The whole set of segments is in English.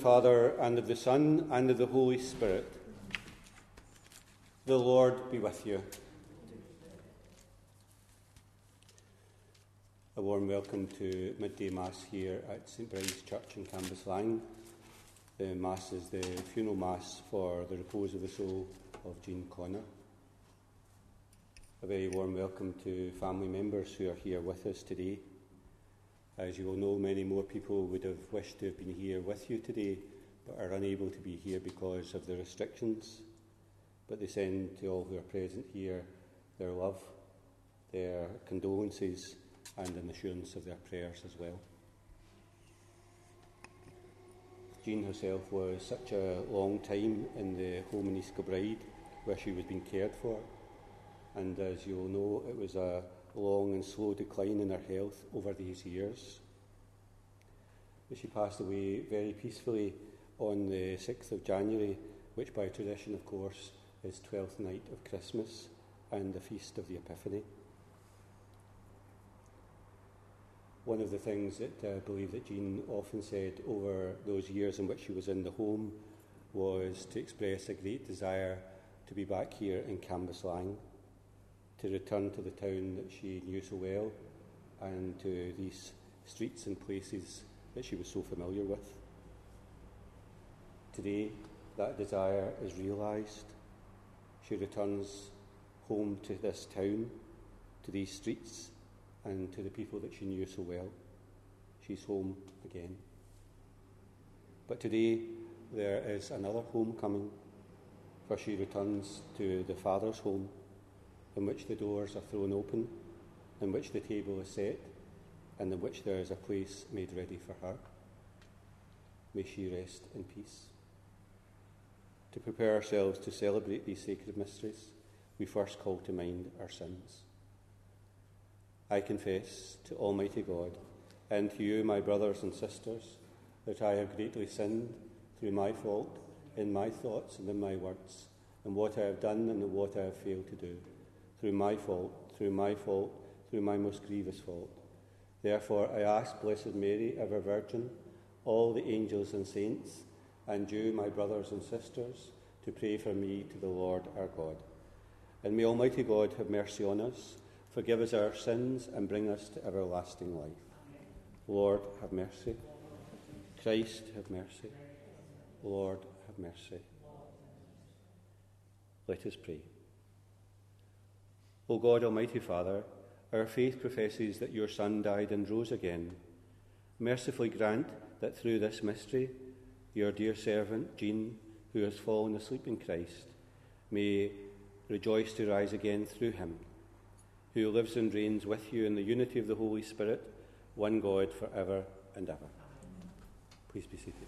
Father, and of the Son, and of the Holy Spirit. The Lord be with you. A warm welcome to midday Mass here at St Bride's Church in Cambuslang. The Mass is the funeral Mass for the repose of the soul of Jean Connor. A very warm welcome to family members who are here with us today. As you will know, many more people would have wished to have been here with you today, but are unable to be here because of the restrictions. But they send to all who are present here their love, their condolences, and an assurance of their prayers as well. Jean herself was such a long time in the home in East Kilbride where she was being cared for, and as you will know, it was a long and slow decline in her health over these years. She passed away very peacefully on the 6th of January, which by tradition, of course, is 12th night of Christmas and the feast of the Epiphany. One of the things that uh, I believe that Jean often said over those years in which she was in the home was to express a great desire to be back here in Cambuslang, to return to the town that she knew so well and to these streets and places that she was so familiar with. Today, that desire is realised. She returns home to this town, to these streets, and to the people that she knew so well. She's home again. But today, there is another homecoming, for she returns to the Father's home, in which the doors are thrown open, in which the table is set, and in which there is a place made ready for her. May she rest in peace. To prepare ourselves to celebrate these sacred mysteries, we first call to mind our sins. I confess to Almighty God and to you, my brothers and sisters, that I have greatly sinned through my fault, in my thoughts and in my words, in what I have done and in what I have failed to do, through my fault, through my fault, through my most grievous fault. Therefore, I ask Blessed Mary, ever Virgin, all the angels and saints, and you, my brothers and sisters, to pray for me to the Lord our God. And may Almighty God have mercy on us, forgive us our sins, and bring us to everlasting life. Lord, have mercy. Christ, have mercy. Lord, have mercy. Let us pray. O God, Almighty Father, our faith professes that your Son died and rose again. Mercifully grant that through this mystery, your dear servant, Jean, who has fallen asleep in Christ, may rejoice to rise again through him, who lives and reigns with you in the unity of the Holy Spirit, one God for ever and ever. Please be seated.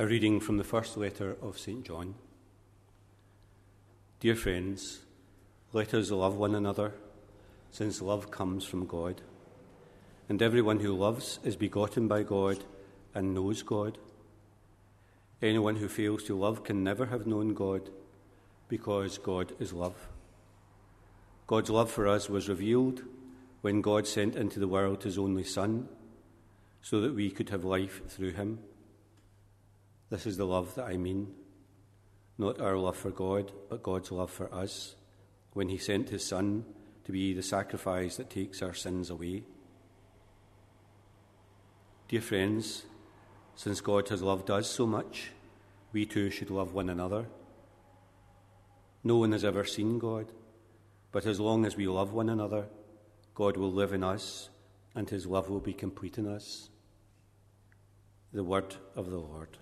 A reading from the first letter of St. John. Dear friends, let us love one another, since love comes from God. And everyone who loves is begotten by God and knows God. Anyone who fails to love can never have known God, because God is love. God's love for us was revealed when God sent into the world his only Son, so that we could have life through him. This is the love that I mean. Not our love for God, but God's love for us, when He sent His Son to be the sacrifice that takes our sins away. Dear friends, since God has loved us so much, we too should love one another. No one has ever seen God, but as long as we love one another, God will live in us and his love will be complete in us. The word of the Lord.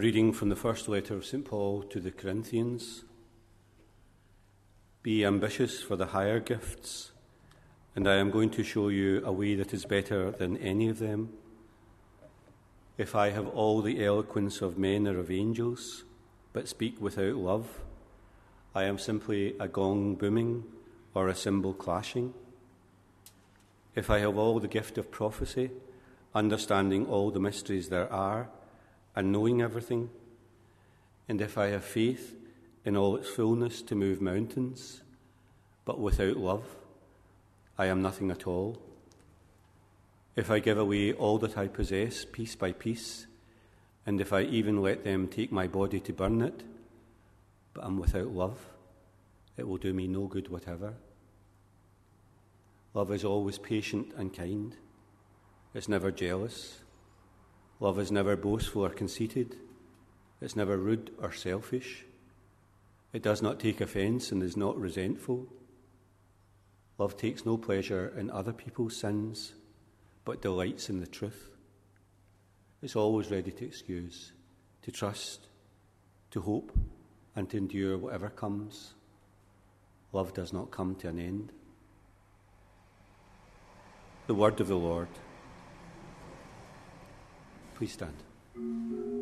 Reading from the first letter of St. Paul to the Corinthians. Be ambitious for the higher gifts, and I am going to show you a way that is better than any of them. If I have all the eloquence of men or of angels, but speak without love, I am simply a gong booming or a cymbal clashing. If I have all the gift of prophecy, understanding all the mysteries there are, and knowing everything, and if I have faith in all its fullness to move mountains, but without love, I am nothing at all. If I give away all that I possess piece by piece, and if I even let them take my body to burn it, but am without love, it will do me no good whatever. Love is always patient and kind. It's never jealous. Love is never boastful or conceited. It's never rude or selfish. It does not take offence and is not resentful. Love takes no pleasure in other people's sins, but delights in the truth. It's always ready to excuse, to trust, to hope, and to endure whatever comes. Love does not come to an end. The word of the Lord. Please stand.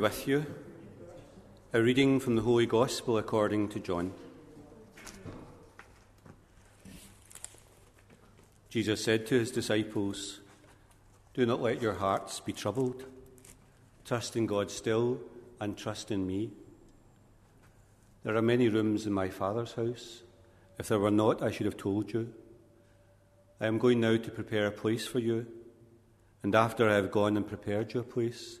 With you. A reading from the Holy Gospel according to John. Jesus said to his disciples, Do not let your hearts be troubled. Trust in God still and trust in me. There are many rooms in my Father's house. If there were not, I should have told you. I am going now to prepare a place for you, and after I have gone and prepared your place,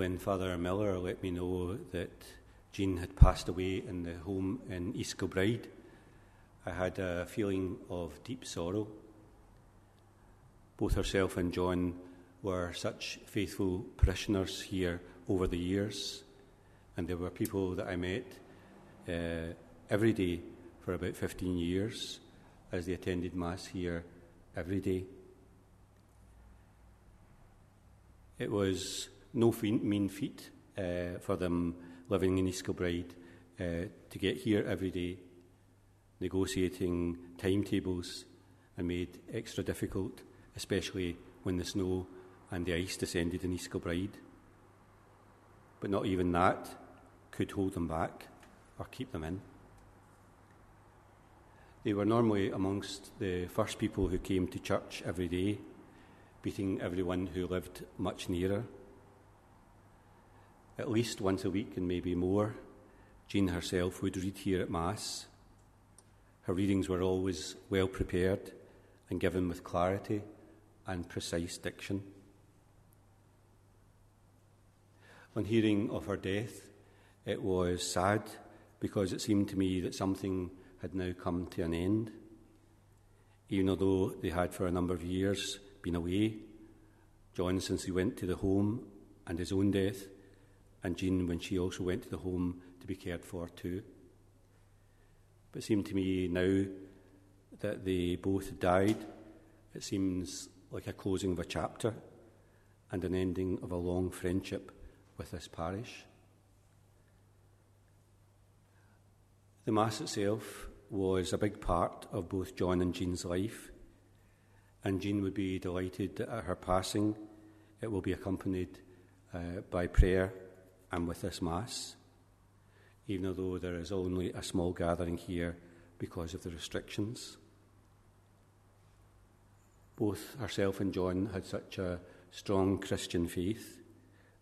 When Father Miller let me know that Jean had passed away in the home in East Kilbride, I had a feeling of deep sorrow. Both herself and John were such faithful parishioners here over the years, and they were people that I met uh, every day for about 15 years as they attended Mass here every day. It was no mean feat uh, for them living in East Kilbride uh, to get here every day, negotiating timetables and made extra difficult, especially when the snow and the ice descended in East Kilbride. But not even that could hold them back or keep them in. They were normally amongst the first people who came to church every day, beating everyone who lived much nearer at least once a week and maybe more, Jean herself would read here at Mass. Her readings were always well prepared and given with clarity and precise diction. On hearing of her death, it was sad because it seemed to me that something had now come to an end. Even though they had for a number of years been away, John since he went to the home and his own death, and Jean when she also went to the home to be cared for too. But it seemed to me now that they both died, it seems like a closing of a chapter and an ending of a long friendship with this parish. The Mass itself was a big part of both John and Jean's life, and Jean would be delighted at her passing it will be accompanied uh, by prayer and with this Mass, even though there is only a small gathering here because of the restrictions. Both herself and John had such a strong Christian faith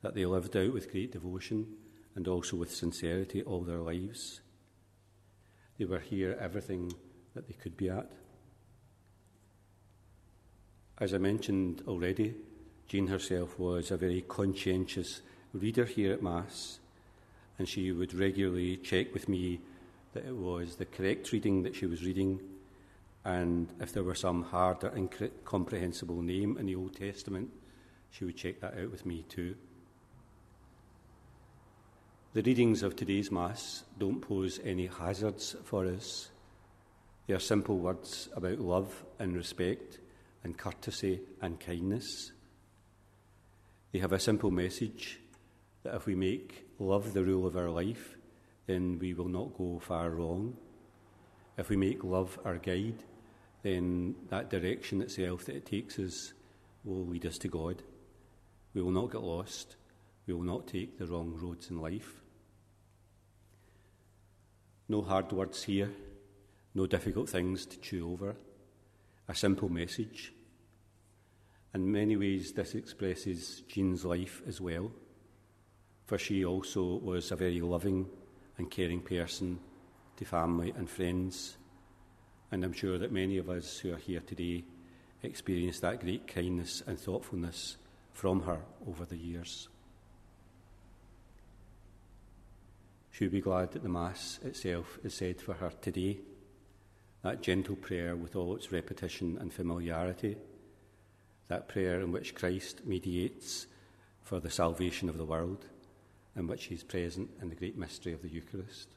that they lived out with great devotion and also with sincerity all their lives. They were here everything that they could be at. As I mentioned already, Jean herself was a very conscientious reader here at Mass, and she would regularly check with me that it was the correct reading that she was reading, and if there were some hard or incomprehensible name in the Old Testament, she would check that out with me too. The readings of today's Mass don't pose any hazards for us. They are simple words about love and respect and courtesy and kindness. They have a simple message that if we make love the rule of our life, then we will not go far wrong. If we make love our guide, then that direction itself that it takes us will lead us to God. We will not get lost. We will not take the wrong roads in life. No hard words here, no difficult things to chew over. A simple message. In many ways, this expresses Jean's life as well, for she also was a very loving and caring person to family and friends. And I'm sure that many of us who are here today experienced that great kindness and thoughtfulness from her over the years. She'll be glad that the Mass itself is said for her today, that gentle prayer with all its repetition and familiarity, that prayer in which Christ mediates for the salvation of the world, in which he is present in the great mystery of the Eucharist.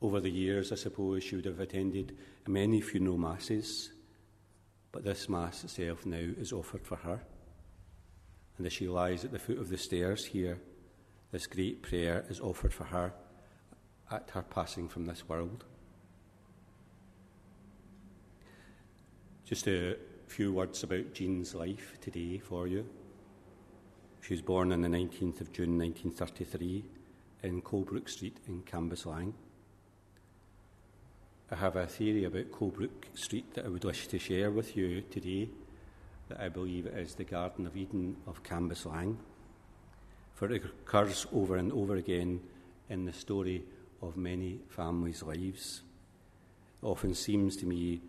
Over the years, I suppose she would have attended many funeral masses but this Mass itself now is offered for her. And as she lies at the foot of the stairs here, this great prayer is offered for her at her passing from this world. Just a few words about Jean's life today for you. She was born on the 19th of June 1933 in Colebrook Street in Cambuslang. I have a theory about Colebrook Street that I would wish to share with you today, that I believe is the Garden of Eden of Cambuslang. For it occurs over and over again in the story of many families' lives. It often seems to me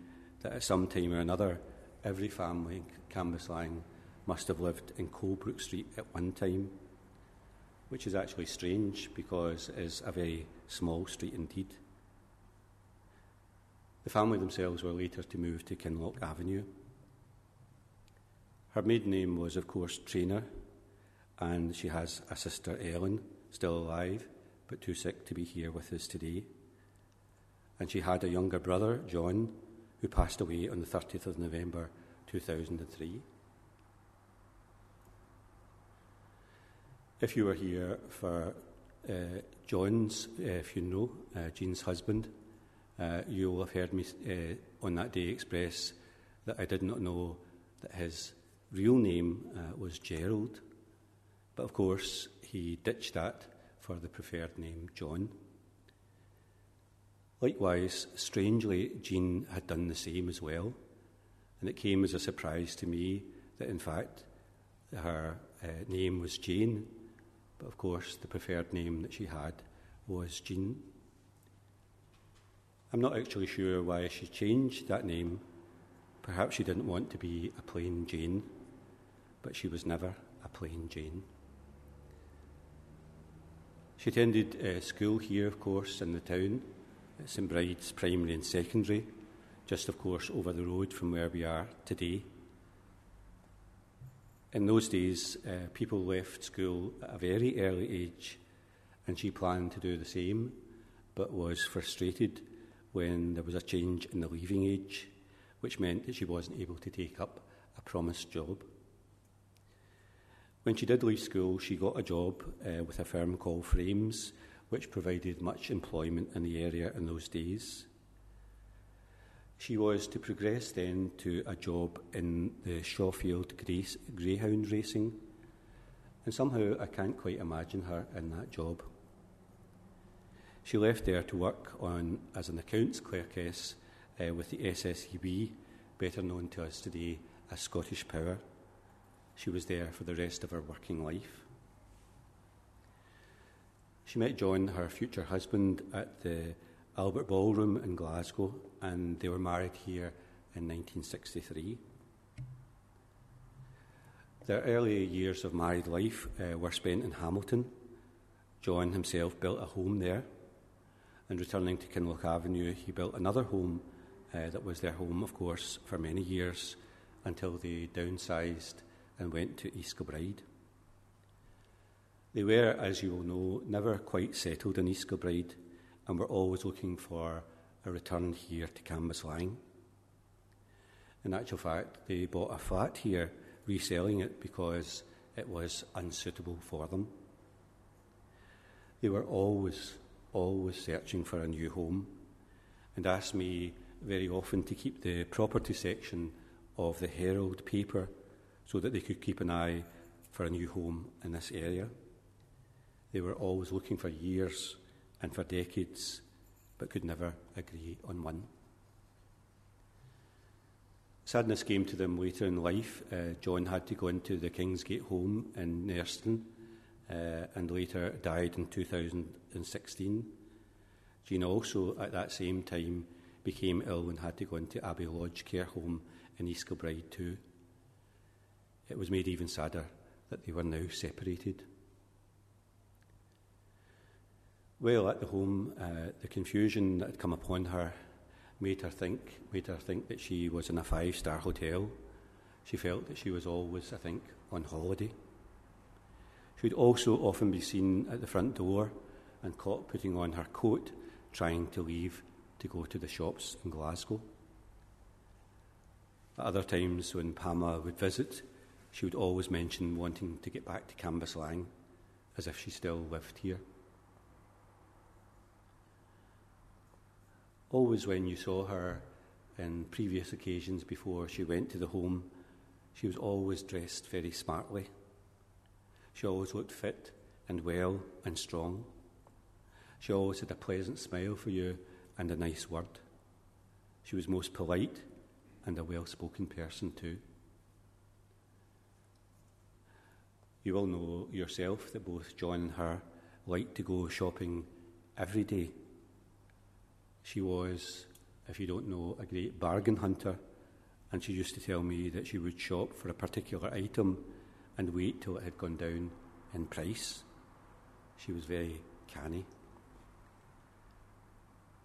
that at some time or another, every family in Cambuslang must have lived in Colebrook Street at one time, which is actually strange because it is a very small street indeed. The family themselves were later to move to Kinloch Avenue. Her maiden name was, of course, Trainer, and she has a sister, Ellen, still alive, but too sick to be here with us today. And she had a younger brother, John, who passed away on the 30th of November 2003. If you were here for uh, John's uh, funeral, uh, Jean's husband, uh, you will have heard me uh, on that day express that I did not know that his real name uh, was Gerald, but of course he ditched that for the preferred name John. Likewise, strangely, Jean had done the same as well, and it came as a surprise to me that in fact her name was Jane, but of course the preferred name that she had was Jean. I'm not actually sure why she changed that name. Perhaps she didn't want to be a plain Jane, but she was never a plain Jane. She attended uh, school here, of course, in the town, at St Bride's Primary and Secondary, just, of course, over the road from where we are today. In those days, uh, people left school at a very early age, and she planned to do the same, but was frustrated when there was a change in the leaving age, which meant that she wasn't able to take up a promised job. When she did leave school, she got a job uh, with a firm called Frames, which provided much employment in the area in those days. She was to progress then to a job in the Shawfield Greyhound racing, and somehow I can't quite imagine her in that job. She left there to work on as an accounts clerkess uh, with the SSEB, better known to us today as Scottish Power. She was there for the rest of her working life. She met John, her future husband, at the Albert Ballroom in Glasgow, and they were married here in 1963. Their early years of married life uh, were spent in Hamilton. John himself built a home there, and returning to Kinloch Avenue, he built another home uh, that was their home, of course, for many years until they downsized and went to East Kilbride. They were, as you will know, never quite settled in East Kilbride and were always looking for a return here to Cambuslang. In actual fact, they bought a flat here, reselling it because it was unsuitable for them. They were always, always searching for a new home and asked me very often to keep the property section of the Herald paper so that they could keep an eye for a new home in this area. They were always looking for years and for decades, but could never agree on one. Sadness came to them later in life. Uh, John had to go into the Kingsgate home in Nerston uh, and later died in 2016. Jean also, at that same time, became ill and had to go into Abbey Lodge care home in East Kilbride too. It was made even sadder that they were now separated. Well, at the home, uh, the confusion that had come upon her made her think made her think that she was in a five-star hotel. She felt that she was always, I think, on holiday. She would also often be seen at the front door and caught putting on her coat, trying to leave to go to the shops in Glasgow. At other times, when Pamela would visit, she would always mention wanting to get back to Cambuslang, as if she still lived here. Always, when you saw her in previous occasions before she went to the home, she was always dressed very smartly. She always looked fit and well and strong. She always had a pleasant smile for you and a nice word. She was most polite and a well spoken person, too. You will know yourself that both John and her liked to go shopping every day. She was, if you don't know, a great bargain hunter, and she used to tell me that she would shop for a particular item and wait till it had gone down in price. She was very canny.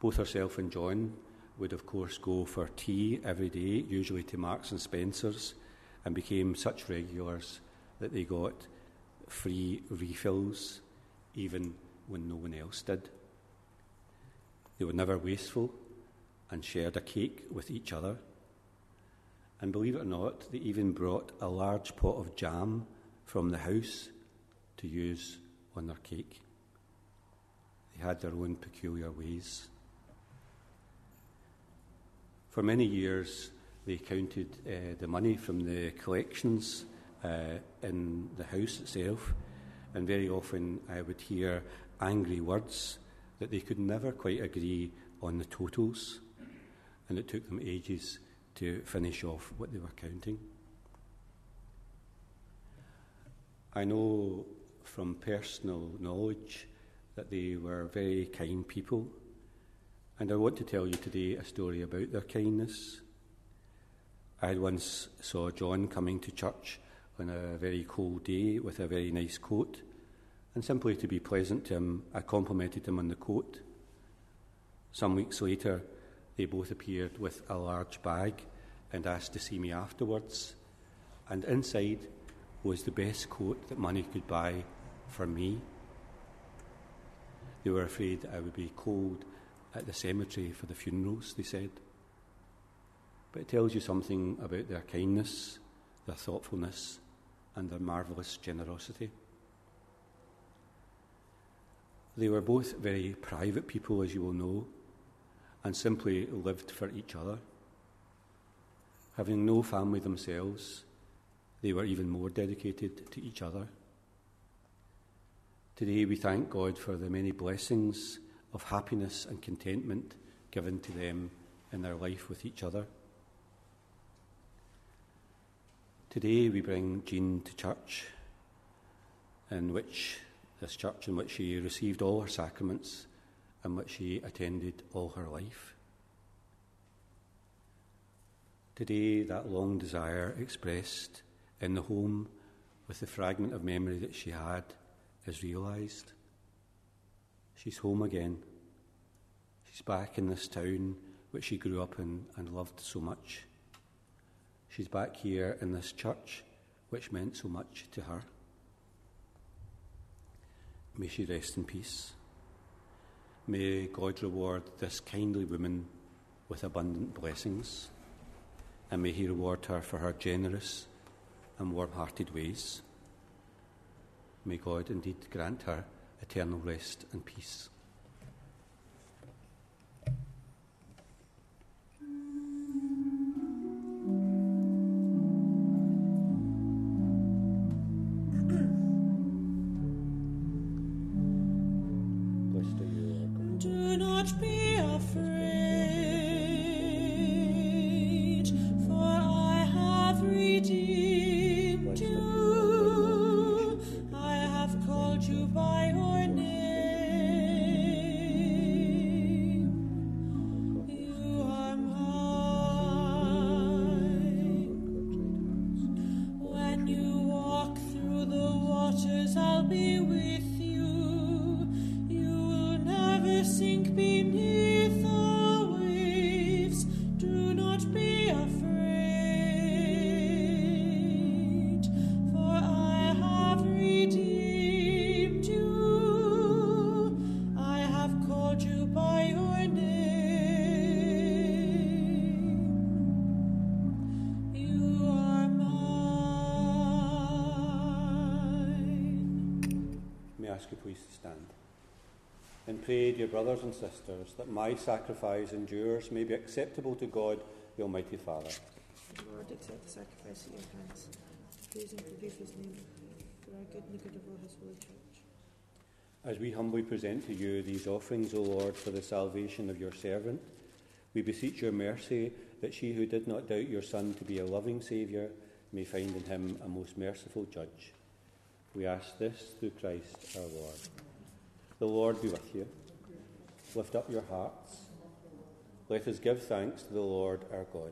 Both herself and John would, of course, go for tea every day, usually to Marks and Spencer's, and became such regulars that they got free refills even when no one else did. They were never wasteful and shared a cake with each other. And believe it or not, they even brought a large pot of jam from the house to use on their cake. They had their own peculiar ways. For many years, they counted uh, the money from the collections uh, in the house itself, and very often I would hear angry words that they could never quite agree on the totals, and it took them ages to finish off what they were counting. I know from personal knowledge that they were very kind people and I want to tell you today a story about their kindness. I once saw John coming to church on a very cold day with a very nice coat, and simply to be pleasant to him, I complimented him on the coat. Some weeks later, they both appeared with a large bag and asked to see me afterwards, and inside was the best coat that money could buy for me. They were afraid I would be cold at the cemetery for the funerals, they said. But it tells you something about their kindness, their thoughtfulness, and their marvellous generosity. They were both very private people, as you will know, and simply lived for each other. Having no family themselves, they were even more dedicated to each other. Today we thank God for the many blessings of happiness and contentment given to them in their life with each other. Today we bring Jean to church, in which this church in which she received all her sacraments and which she attended all her life. Today, that long desire expressed in the home with the fragment of memory that she had is realised. She's home again. She's back in this town which she grew up in and loved so much. She's back here in this church which meant so much to her. May she rest in peace. May God reward this kindly woman with abundant blessings, and may He reward her for her generous and warm hearted ways. May God indeed grant her eternal rest and peace. be with pray, dear brothers and sisters, that my sacrifice and yours may be acceptable to God, the Almighty Father. Lord, accept the sacrifice at your hands, praise and forgive his name, for our good and the good of all his holy church. As we humbly present to you these offerings, O Lord, for the salvation of your servant, we beseech your mercy that she who did not doubt your Son to be a loving Saviour may find in him a most merciful judge. We ask this through Christ our Lord. The Lord be with you. Lift up your hearts. Let us give thanks to the Lord our God.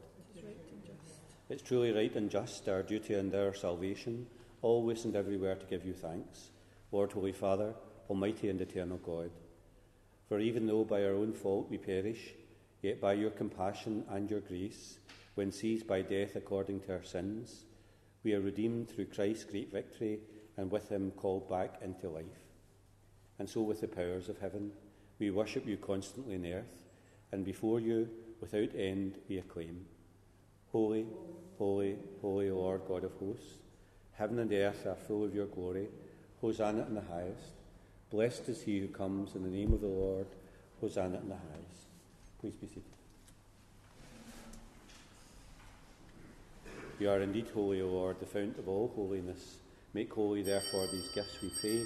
It's truly right and just, our duty and our salvation, always and everywhere to give you thanks, Lord, Holy Father, Almighty and eternal God. For even though by our own fault we perish, yet by your compassion and your grace, when seized by death according to our sins, we are redeemed through Christ's great victory and with him called back into life. And so, with the powers of heaven, we worship you constantly in earth, and before you, without end, we acclaim Holy, holy, holy Lord God of hosts, heaven and earth are full of your glory. Hosanna in the highest. Blessed is he who comes in the name of the Lord. Hosanna in the highest. Please be seated. You are indeed holy, O Lord, the fount of all holiness. Make holy, therefore, these gifts, we pray,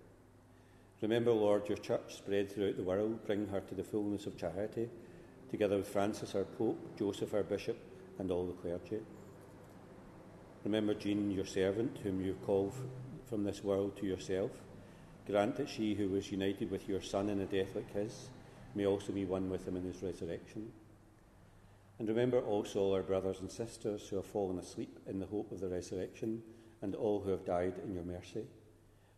Remember, Lord, your church spread throughout the world. Bring her to the fullness of charity, together with Francis, our Pope, Joseph, our Bishop, and all the clergy. Remember Jean, your servant, whom you called from this world to yourself. Grant that she who was united with your Son in a death like his may also be one with him in his resurrection. And remember also our brothers and sisters who have fallen asleep in the hope of the resurrection, and all who have died in your mercy.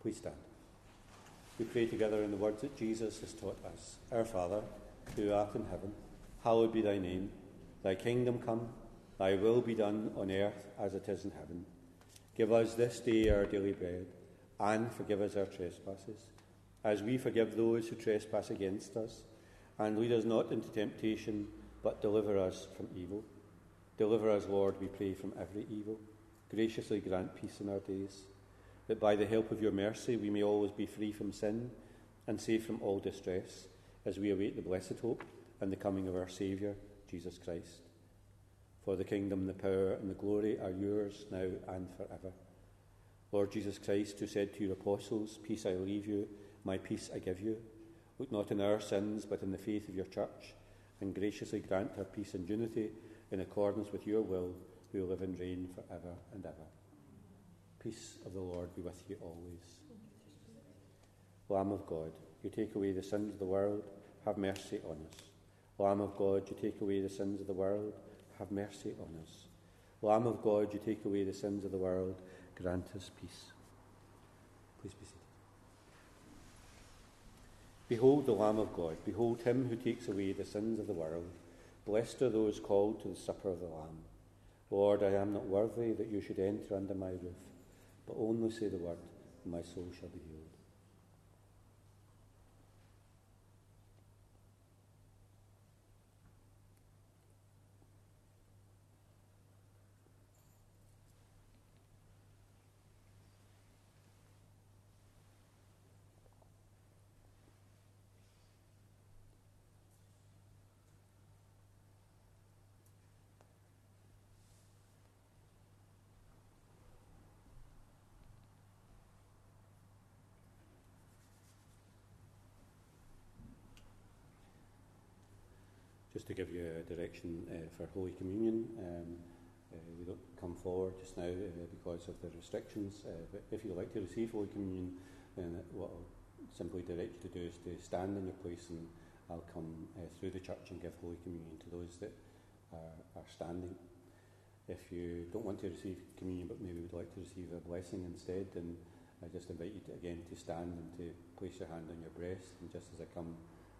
Please stand. We pray together in the words that Jesus has taught us Our Father, who art in heaven, hallowed be thy name. Thy kingdom come, thy will be done on earth as it is in heaven. Give us this day our daily bread, and forgive us our trespasses, as we forgive those who trespass against us. And lead us not into temptation, but deliver us from evil. Deliver us, Lord, we pray, from every evil. Graciously grant peace in our days that by the help of your mercy we may always be free from sin and safe from all distress as we await the blessed hope and the coming of our Saviour, Jesus Christ. For the kingdom, the power, and the glory are yours now and forever. Lord Jesus Christ, who said to your apostles, Peace I leave you, my peace I give you, look not on our sins, but in the faith of your church, and graciously grant her peace and unity in accordance with your will, who live and reign for ever and ever. Peace of the Lord be with you always. Lamb of God, you take away the sins of the world, have mercy on us. Lamb of God, you take away the sins of the world, have mercy on us. Lamb of God, you take away the sins of the world, grant us peace. Please be seated. Behold the Lamb of God, behold him who takes away the sins of the world. Blessed are those called to the supper of the Lamb. Lord, I am not worthy that you should enter under my roof but only say the word, and my soul shall be healed. To give you a direction uh, for Holy Communion. Um, uh, we don't come forward just now uh, because of the restrictions, uh, but if you'd like to receive Holy Communion, then what I'll simply direct you to do is to stand in your place and I'll come uh, through the church and give Holy Communion to those that are, are standing. If you don't want to receive communion but maybe would like to receive a blessing instead, then I just invite you to, again to stand and to place your hand on your breast and just as I come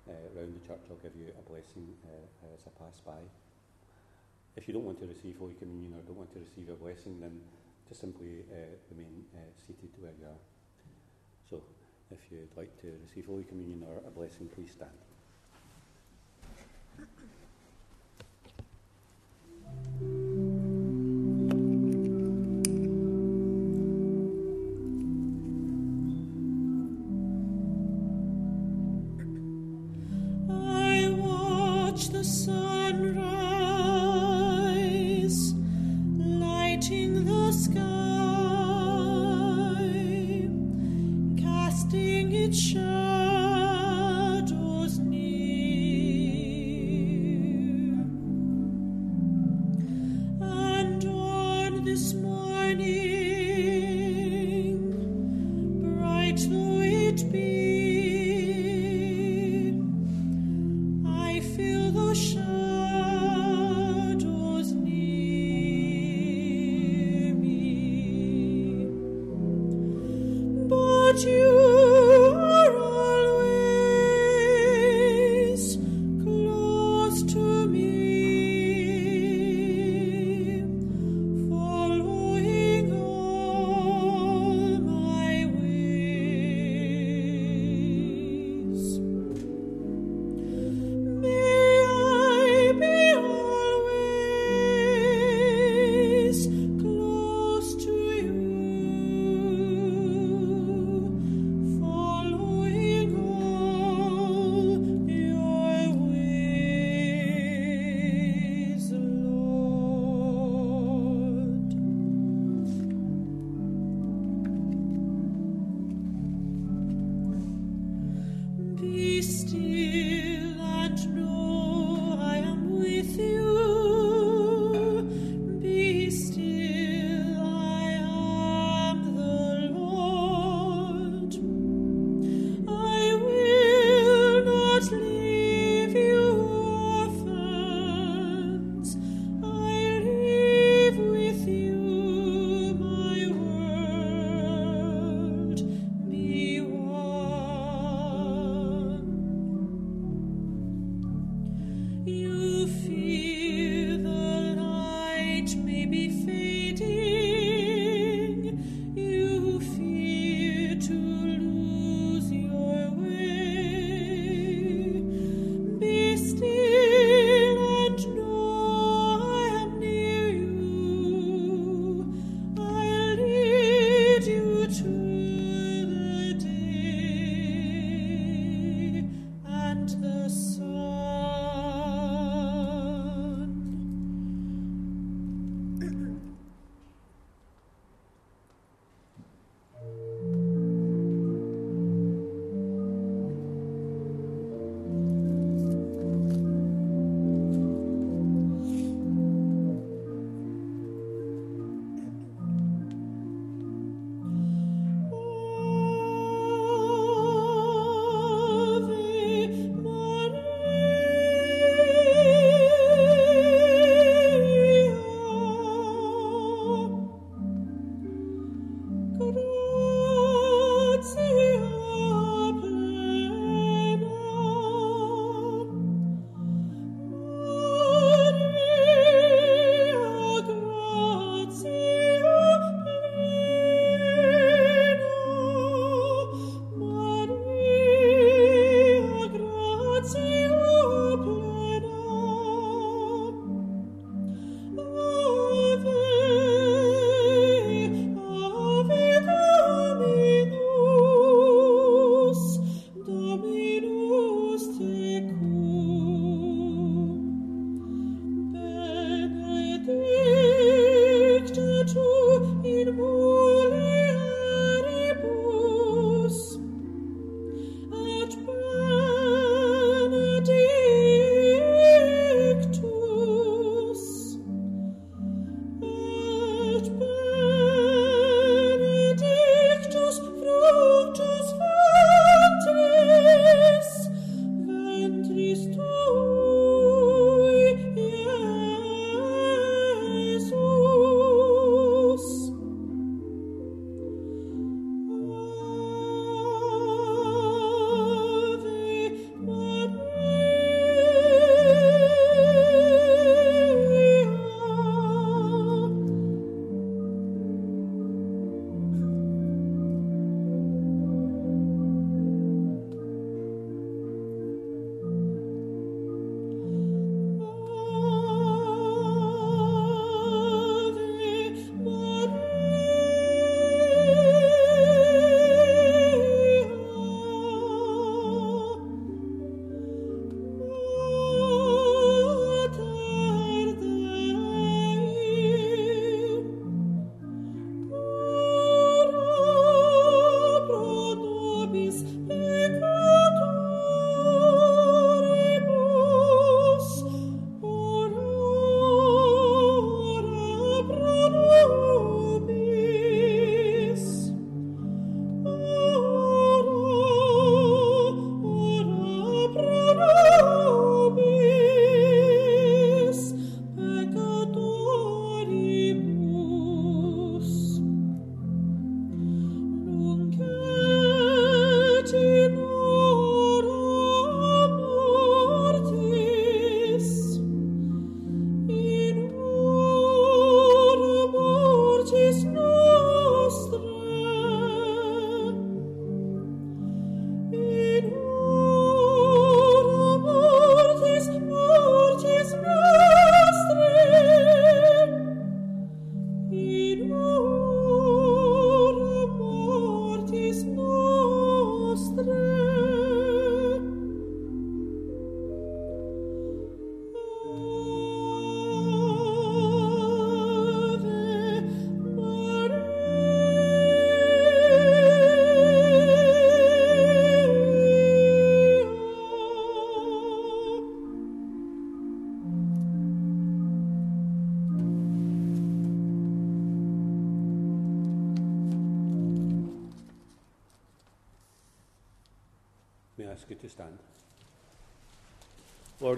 uh, around the church, I'll give you a blessing uh, as I pass by. If you don't want to receive Holy Communion or don't want to receive a blessing, then just simply uh, remain seated where you are. So, if you'd like to receive Holy Communion or a blessing, please stand.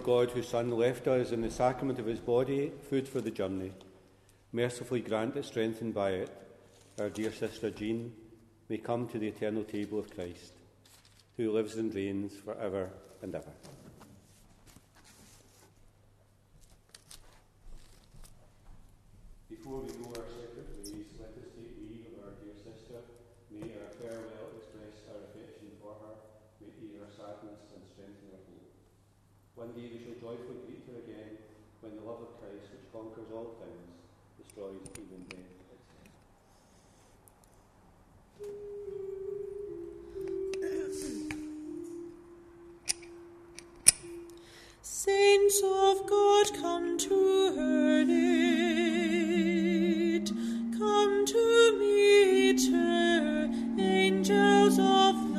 Lord God, whose Son left us in the sacrament of his body food for the journey, mercifully grant that, strengthened by it, our dear sister Jean may come to the eternal table of Christ, who lives and reigns for ever and ever. Before we go separate ways, let us take leave of our dear sister. May our farewell express our affection for her, may it ease our sadness and strengthen our hope. One day we shall joyfully greet her again when the love of Christ, which conquers all things, destroys even death. Saints of God, come to her aid. Come to meet her, angels of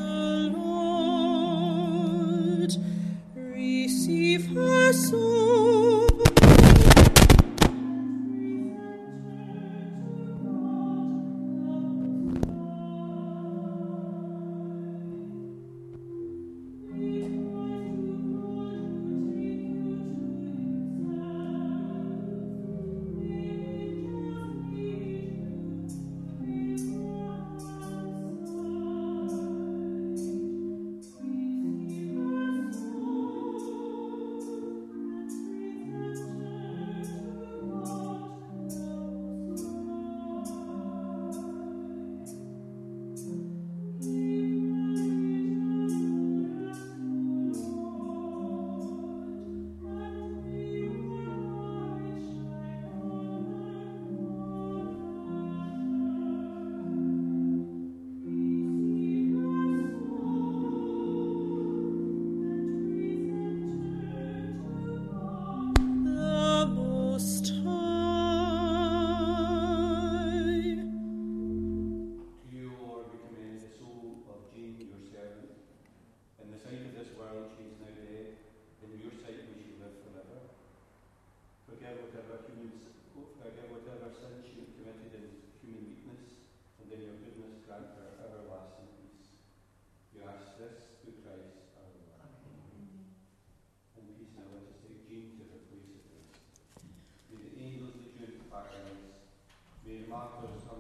the